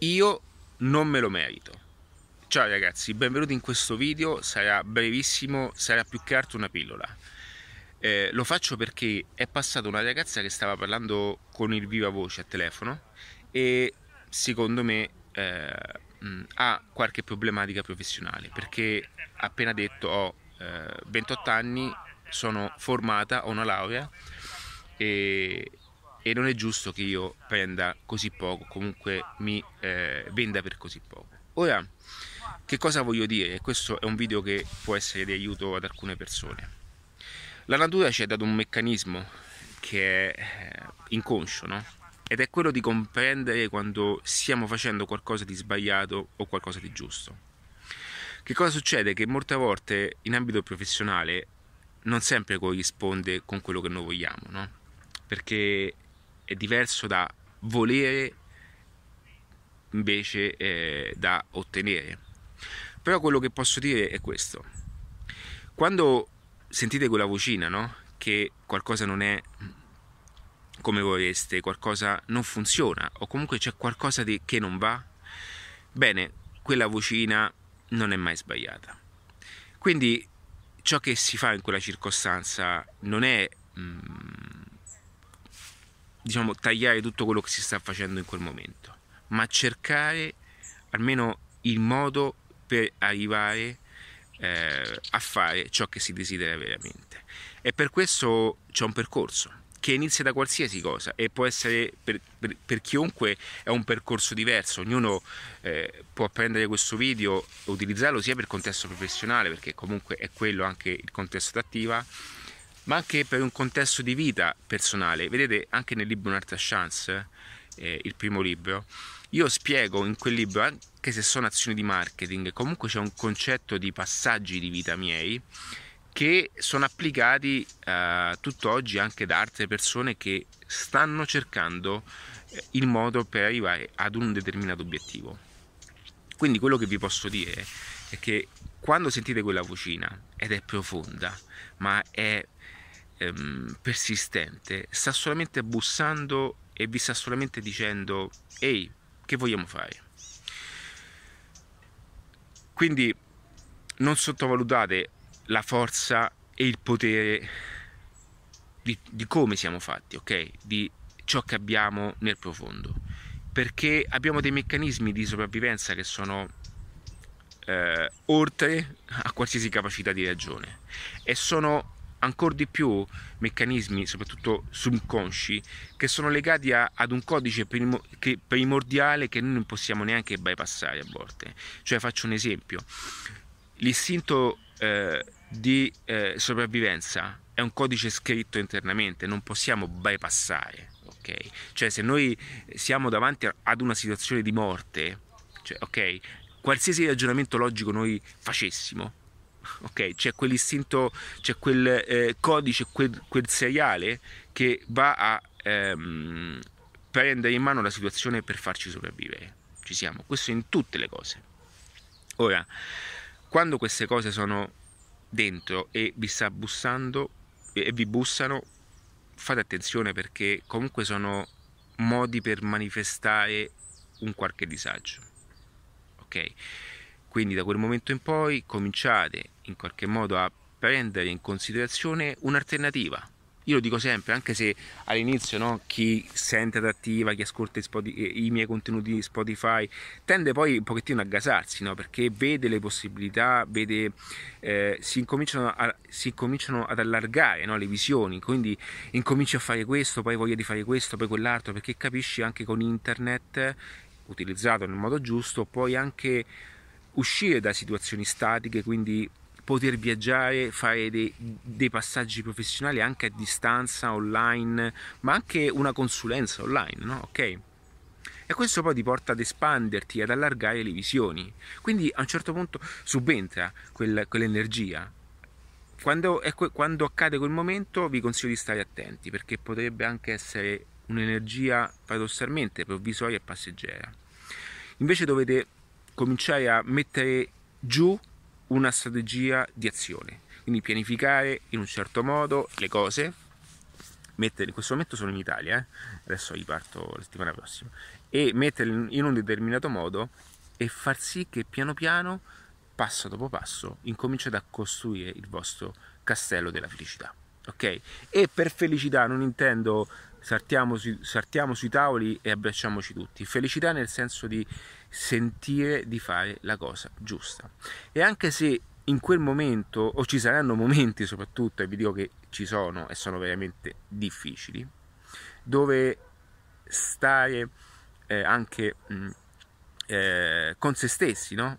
io non me lo merito. Ciao ragazzi, benvenuti in questo video, sarà brevissimo, sarà più che altro una pillola. Eh, lo faccio perché è passata una ragazza che stava parlando con il viva voce a telefono e secondo me eh, ha qualche problematica professionale perché appena detto ho eh, 28 anni, sono formata, ho una laurea e, e non è giusto che io prenda così poco, comunque mi eh, venda per così poco. Ora, che cosa voglio dire? Questo è un video che può essere di aiuto ad alcune persone. La natura ci ha dato un meccanismo che è eh, inconscio, no? Ed è quello di comprendere quando stiamo facendo qualcosa di sbagliato o qualcosa di giusto. Che cosa succede? Che molte volte in ambito professionale non sempre corrisponde con quello che noi vogliamo, no? Perché è diverso da volere invece eh, da ottenere. Però quello che posso dire è questo. Quando sentite quella vocina, no? Che qualcosa non è come vorreste, qualcosa non funziona o comunque c'è qualcosa di, che non va, bene, quella vocina non è mai sbagliata. Quindi ciò che si fa in quella circostanza non è mm, diciamo, tagliare tutto quello che si sta facendo in quel momento, ma cercare almeno il modo per arrivare eh, a fare ciò che si desidera veramente. E per questo c'è un percorso che inizia da qualsiasi cosa e può essere per, per, per chiunque è un percorso diverso, ognuno eh, può prendere questo video e utilizzarlo sia per contesto professionale, perché comunque è quello anche il contesto attiva, ma anche per un contesto di vita personale. Vedete, anche nel libro Un'altra chance, eh, il primo libro, io spiego in quel libro, anche se sono azioni di marketing, comunque c'è un concetto di passaggi di vita miei che sono applicati eh, tutt'oggi anche da altre persone che stanno cercando eh, il modo per arrivare ad un determinato obiettivo. Quindi quello che vi posso dire è che quando sentite quella vocina ed è profonda, ma è ehm, persistente, sta solamente bussando e vi sta solamente dicendo ehi, che vogliamo fare? Quindi non sottovalutate la forza e il potere di, di come siamo fatti, ok? Di ciò che abbiamo nel profondo. Perché abbiamo dei meccanismi di sopravvivenza che sono eh, oltre a qualsiasi capacità di ragione e sono ancora di più meccanismi, soprattutto subconsci, che sono legati a, ad un codice primordiale che noi non possiamo neanche bypassare a volte. Cioè faccio un esempio, l'istinto eh, di eh, sopravvivenza è un codice scritto internamente, non possiamo bypassare. Okay? Cioè se noi siamo davanti ad una situazione di morte, cioè, okay, qualsiasi ragionamento logico noi facessimo, ok? C'è quell'istinto, c'è quel eh, codice, quel, quel, seriale che va a ehm, prendere in mano la situazione per farci sopravvivere. Ci siamo, questo in tutte le cose. Ora, quando queste cose sono dentro e vi sta bussando e vi bussano, fate attenzione perché comunque sono modi per manifestare un qualche disagio. Ok? Quindi da quel momento in poi cominciate in qualche modo a prendere in considerazione un'alternativa. Io lo dico sempre, anche se all'inizio no, chi sente adattiva, chi ascolta i miei contenuti di Spotify, tende poi un pochettino a gasarsi, no, perché vede le possibilità, vede, eh, si, incominciano a, si, incominciano ad allargare no, le visioni, quindi incominci a fare questo, poi voglia di fare questo, poi quell'altro, perché capisci anche con internet, utilizzato nel modo giusto, puoi anche uscire da situazioni statiche, quindi poter viaggiare, fare dei, dei, passaggi professionali anche a distanza, online, ma anche una consulenza online, no? Ok? E questo poi ti porta ad espanderti, ad allargare le visioni. Quindi a un certo punto subentra quel, quell'energia. Quando, que- quando accade quel momento vi consiglio di stare attenti perché potrebbe anche essere un'energia paradossalmente provvisoria e passeggera. Invece dovete cominciare a mettere giù una strategia di azione, quindi pianificare in un certo modo le cose, mettere, in questo momento sono in Italia, eh? adesso riparto la settimana prossima, e metterli in un determinato modo e far sì che piano piano, passo dopo passo, incominciate a costruire il vostro castello della felicità. Ok? E per felicità non intendo sartiamo, su, sartiamo sui tavoli e abbracciamoci tutti. Felicità nel senso di sentire di fare la cosa giusta. E anche se in quel momento, o ci saranno momenti soprattutto, e vi dico che ci sono e sono veramente difficili, dove stare eh, anche mh, mm, eh, con se stessi, no?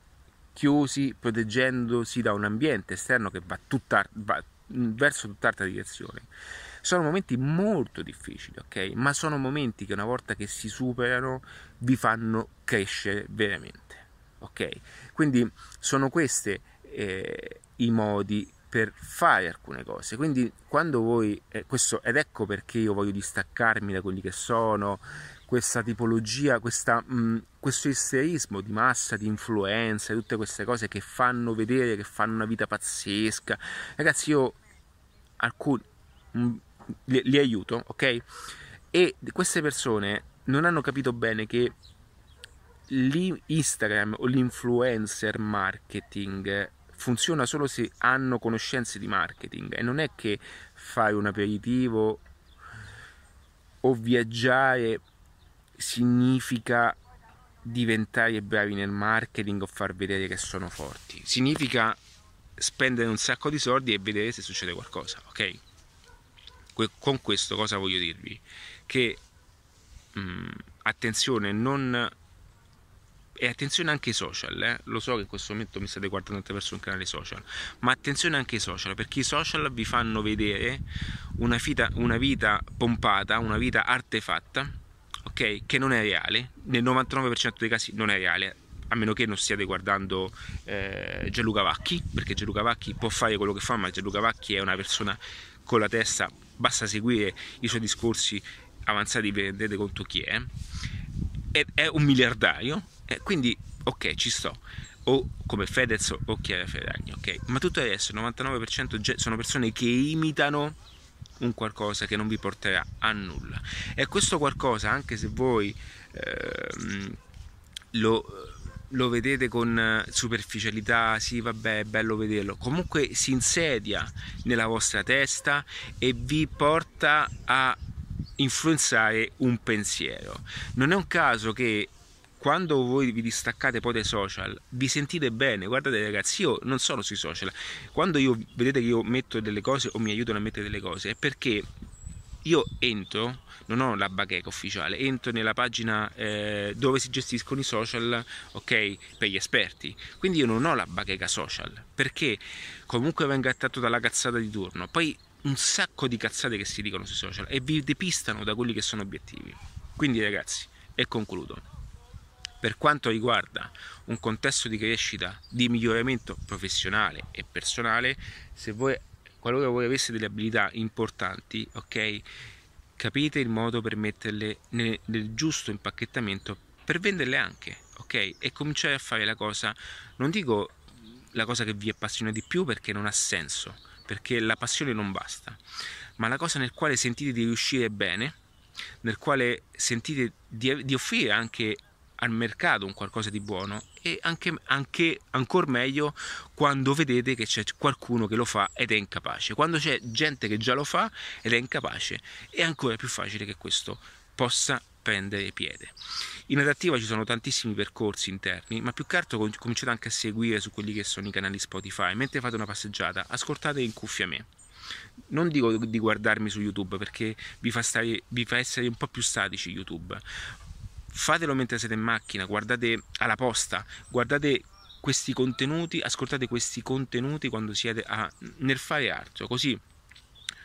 chiusi, proteggendosi da un ambiente esterno che va, tutta, va verso tutt'altra direzione. Sono momenti molto difficili, ok? Ma sono momenti che una volta che si superano vi fanno crescere veramente, ok? Quindi sono questi eh, i modi per fare alcune cose. Quindi quando voi, eh, questo, ed ecco perché io voglio distaccarmi da quelli che sono, questa tipologia, questa, mh, mm, questo isterismo di massa, di influenza, tutte queste cose che fanno vedere che fanno una vita pazzesca. Ragazzi, io alcuni li, li aiuto, ok? E queste persone non hanno capito bene che l'Instagram o l'influencer marketing funziona solo se hanno conoscenze di marketing e non è che fare un aperitivo o viaggiare significa diventare bravi nel marketing o far vedere che sono forti. Significa spendere un sacco di soldi e vedere se succede qualcosa, ok? Con questo cosa voglio dirvi? Che mh, mm, attenzione, non e attenzione anche ai social, eh? lo so che in questo momento mi state guardando attraverso un canale social, ma attenzione anche ai social, perché i social vi fanno vedere una vita, una vita pompata, una vita artefatta, ok? Che non è reale, nel 99% dei casi non è reale, a meno che non stiate guardando eh, Gianluca Vacchi, perché Gianluca Vacchi può fare quello che fa, ma Gianluca Vacchi è una persona con la testa, basta seguire i suoi discorsi avanzati vi rendete conto chi è, è, è un miliardario, eh, quindi ok ci sto, o come Fedez o Chiara Ferragni, ok, ma tutto resto, il 99% sono persone che imitano un qualcosa che non vi porterà a nulla. E questo qualcosa, anche se voi ehm, lo, lo, vedete con superficialità, sì vabbè è bello vederlo, comunque si insedia nella vostra testa e vi porta a influenzare un pensiero. Non è un caso che quando voi vi distaccate poi dai social, vi sentite bene. Guardate ragazzi, io non sono sui social. Quando io vedete che io metto delle cose o mi aiutano a mettere delle cose, è perché io entro, non ho la bacheca ufficiale, entro nella pagina eh, dove si gestiscono i social, ok, per gli esperti. Quindi io non ho la bacheca social, perché comunque vengo attratto dalla cazzata di turno. Poi un sacco di cazzate che si dicono sui social e vi depistano da quelli che sono obiettivi. Quindi ragazzi, e concludo per quanto riguarda un contesto di crescita, di miglioramento professionale e personale, se voi, qualora voi aveste delle abilità importanti, ok, capite il modo per metterle nel, nel giusto impacchettamento per venderle anche, ok? E cominciare a fare la cosa, non dico la cosa che vi appassiona di più perché non ha senso, perché la passione non basta, ma la cosa nel quale sentite di riuscire bene, nel quale sentite di, di offrire anche al mercato un qualcosa di buono e anche, anche ancora meglio quando vedete che c'è qualcuno che lo fa ed è incapace. Quando c'è gente che già lo fa ed è incapace è ancora più facile che questo possa prendere piede. In adattiva ci sono tantissimi percorsi interni, ma più che altro cominciate anche a seguire su quelli che sono i canali Spotify. Mentre fate una passeggiata, ascoltate in cuffia me. Non dico di guardarmi su YouTube perché vi fa, stare, vi fa essere un po' più statici YouTube, fatelo mentre siete in macchina, guardate alla posta, guardate questi contenuti, ascoltate questi contenuti quando siete a, nel fare altro, così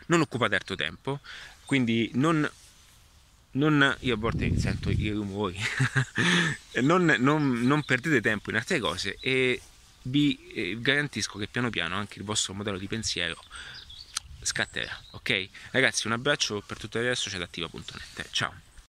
non occupate altro tempo, quindi non, non io a volte sento i rumori, non, non, non, perdete tempo in altre cose e vi eh, garantisco che piano piano anche il vostro modello di pensiero scatterà, ok? Ragazzi un abbraccio per tutto resto, c'è attiva.net, ciao!